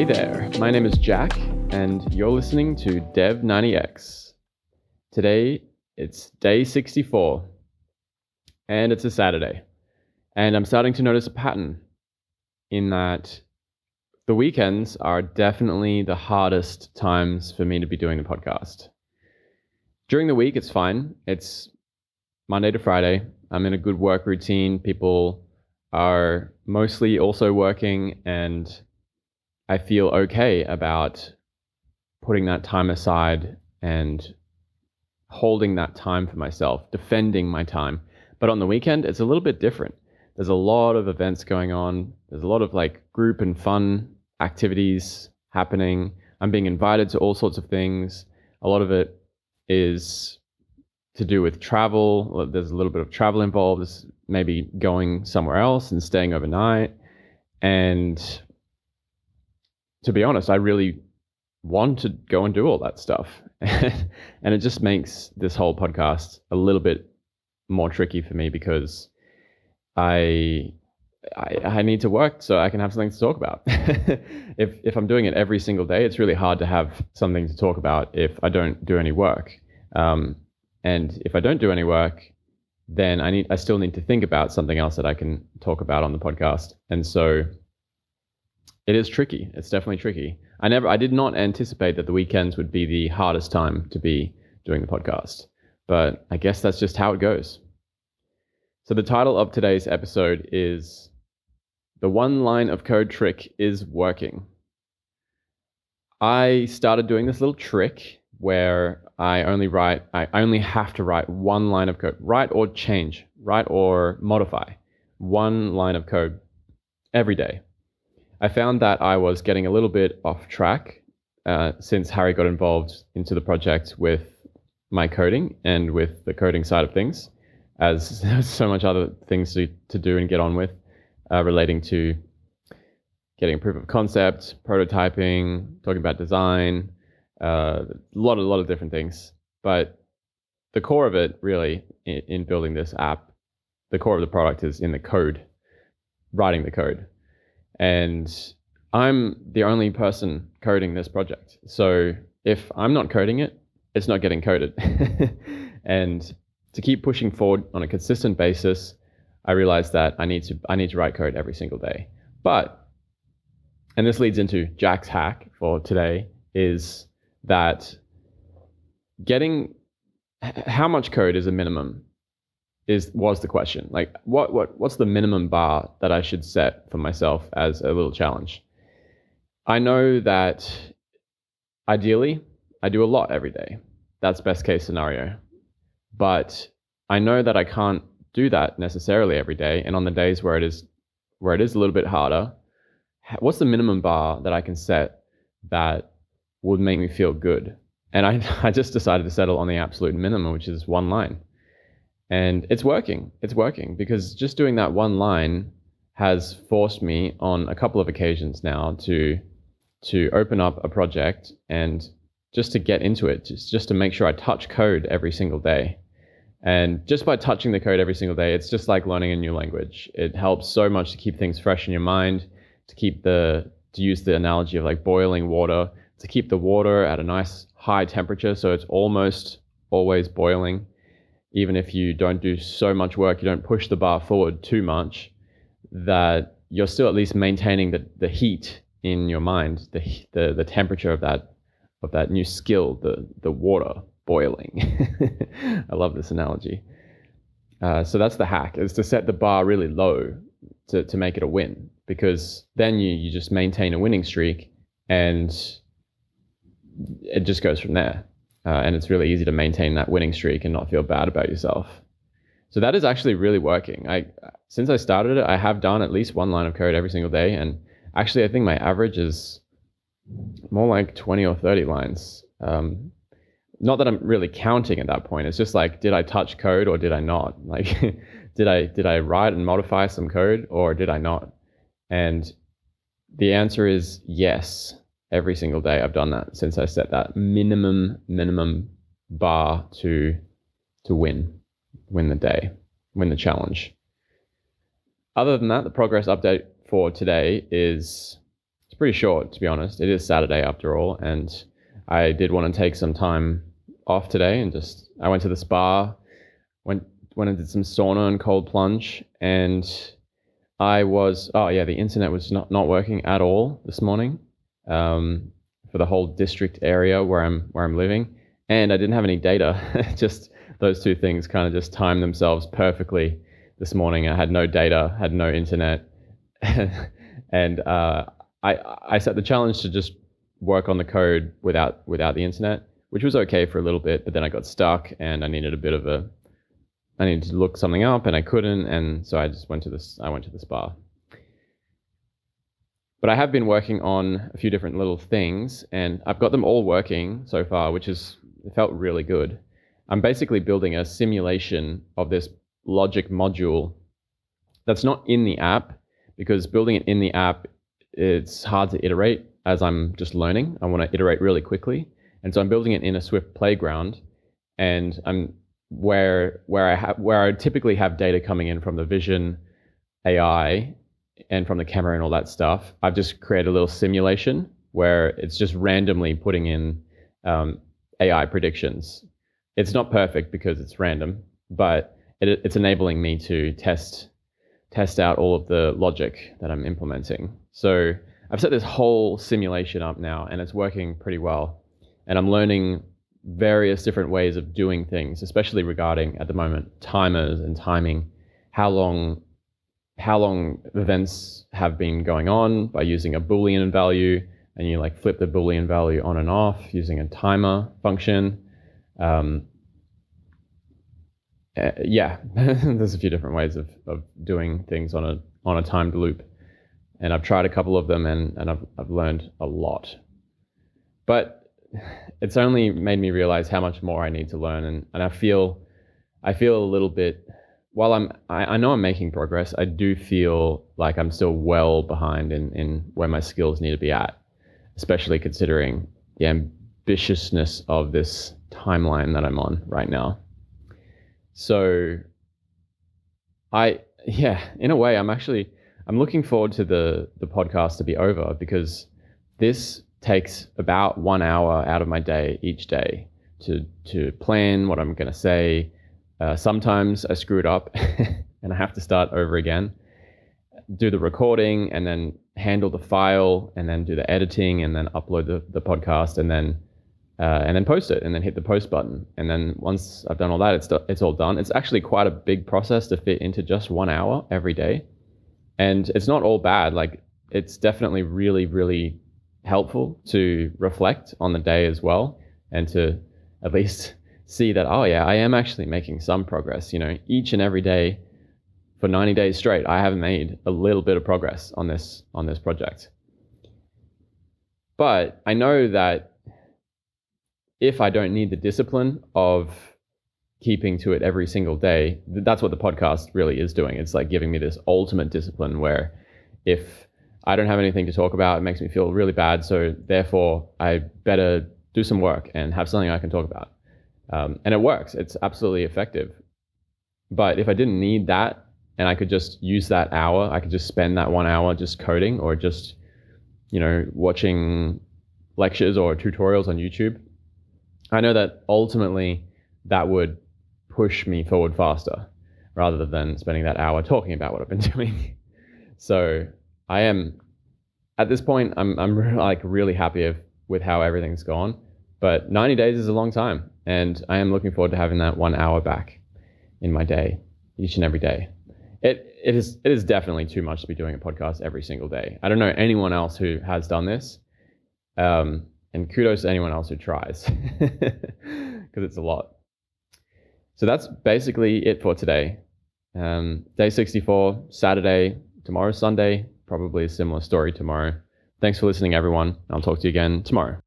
Hey there, my name is Jack, and you're listening to Dev90X. Today, it's day 64, and it's a Saturday. And I'm starting to notice a pattern in that the weekends are definitely the hardest times for me to be doing the podcast. During the week, it's fine. It's Monday to Friday. I'm in a good work routine. People are mostly also working, and I feel okay about putting that time aside and holding that time for myself, defending my time. But on the weekend, it's a little bit different. There's a lot of events going on. There's a lot of like group and fun activities happening. I'm being invited to all sorts of things. A lot of it is to do with travel. There's a little bit of travel involved. Maybe going somewhere else and staying overnight. And to be honest, I really want to go and do all that stuff. and it just makes this whole podcast a little bit more tricky for me because I, I, I need to work so I can have something to talk about. if if I'm doing it every single day, it's really hard to have something to talk about if I don't do any work. Um, and if I don't do any work, then I need I still need to think about something else that I can talk about on the podcast. And so it is tricky. It's definitely tricky. I never I did not anticipate that the weekends would be the hardest time to be doing the podcast. But I guess that's just how it goes. So the title of today's episode is The One Line of Code Trick is Working. I started doing this little trick where I only write, I only have to write one line of code, write or change, write or modify one line of code every day. I found that I was getting a little bit off track uh, since Harry got involved into the project with my coding and with the coding side of things, as so much other things to, to do and get on with uh, relating to getting proof of concept, prototyping, talking about design, uh, a lot, a lot of different things. But the core of it, really, in, in building this app, the core of the product is in the code, writing the code, and I'm the only person coding this project. So if I'm not coding it, it's not getting coded. and to keep pushing forward on a consistent basis, I realized that I need to I need to write code every single day. But and this leads into Jack's hack for today is that getting how much code is a minimum is was the question. Like what what what's the minimum bar that I should set for myself as a little challenge? I know that ideally I do a lot every day. That's best case scenario. But I know that I can't do that necessarily every day and on the days where it is where it is a little bit harder, what's the minimum bar that I can set that would make me feel good. And I, I just decided to settle on the absolute minimum, which is one line. And it's working. It's working because just doing that one line has forced me on a couple of occasions now to to open up a project and just to get into it, just, just to make sure I touch code every single day. And just by touching the code every single day, it's just like learning a new language. It helps so much to keep things fresh in your mind, to keep the to use the analogy of like boiling water to keep the water at a nice high temperature so it's almost always boiling. Even if you don't do so much work, you don't push the bar forward too much, that you're still at least maintaining the, the heat in your mind, the, the, the temperature of that, of that new skill, the, the water boiling. I love this analogy. Uh, so that's the hack is to set the bar really low to, to make it a win because then you, you just maintain a winning streak and it just goes from there. Uh, and it's really easy to maintain that winning streak and not feel bad about yourself. So that is actually really working. I since I started it, I have done at least one line of code every single day, and actually, I think my average is more like twenty or thirty lines. Um, not that I'm really counting at that point. It's just like, did I touch code or did I not? Like, did I did I write and modify some code or did I not? And the answer is yes every single day. I've done that since I set that minimum minimum bar to to win, win the day, win the challenge. Other than that, the progress update for today is it's pretty short, to be honest. It is Saturday after all, and I did want to take some time off today and just I went to the spa, went went and did some sauna and cold plunge, and I was oh yeah, the internet was not not working at all this morning, um, for the whole district area where I'm where I'm living, and I didn't have any data. just those two things kind of just timed themselves perfectly this morning. I had no data, had no internet, and uh, I I set the challenge to just work on the code without without the internet, which was okay for a little bit, but then I got stuck and I needed a bit of a I needed to look something up and I couldn't, and so I just went to this I went to the spa. But I have been working on a few different little things, and I've got them all working so far, which it felt really good. I'm basically building a simulation of this logic module that's not in the app because building it in the app it's hard to iterate as I'm just learning. I want to iterate really quickly, and so I'm building it in a Swift playground, and I'm where where I have where I typically have data coming in from the Vision AI and from the camera and all that stuff. I've just created a little simulation where it's just randomly putting in um, AI predictions. It's not perfect because it's random, but it, it's enabling me to test test out all of the logic that I'm implementing. So I've set this whole simulation up now and it's working pretty well. And I'm learning various different ways of doing things, especially regarding at the moment timers and timing, how long how long events have been going on by using a boolean value and you like flip the boolean value on and off using a timer function. Um, uh, yeah, there's a few different ways of, of doing things on a on a timed loop and I've tried a couple of them and, and I've, I've learned a lot. But it's only made me realize how much more I need to learn and, and I feel I feel a little bit while I'm I, I know I'm making progress, I do feel like I'm still well behind in, in where my skills need to be at, especially considering the ambitiousness of this timeline that I'm on right now. So I yeah, in a way I'm actually I'm looking forward to the the podcast to be over because this takes about one hour out of my day each day to to plan what I'm going to say. Uh, sometimes I screw it up and I have to start over again, do the recording and then handle the file and then do the editing and then upload the, the podcast and then uh, and then post it and then hit the post button and then once I've done all that it's it's all done. It's actually quite a big process to fit into just one hour every day and it's not all bad. Like it's definitely really, really helpful to reflect on the day as well and to at least see that, oh, yeah, I am actually making some progress. You know, each and every day for 90 days straight, I have made a little bit of progress on this on this project. But I know that if I don't need the discipline of keeping to it every single day. That's what the podcast really is doing. It's like giving me this ultimate discipline where if I don't have anything to talk about, it makes me feel really bad. So therefore, I better do some work and have something I can talk about. Um, and it works. It's absolutely effective. But if I didn't need that and I could just use that hour, I could just spend that one hour just coding or just, you know, watching lectures or tutorials on YouTube. I know that ultimately that would push me forward faster rather than spending that hour talking about what I've been doing. so I am at this point I'm I'm like really happy with how everything's gone. But 90 days is a long time, and I am looking forward to having that one hour back in my day, each and every day. It it is it is definitely too much to be doing a podcast every single day. I don't know anyone else who has done this, um, and kudos to anyone else who tries, because it's a lot. So that's basically it for today. Um, day 64, Saturday, tomorrow, Sunday, probably a similar story tomorrow. Thanks for listening, everyone. I'll talk to you again tomorrow.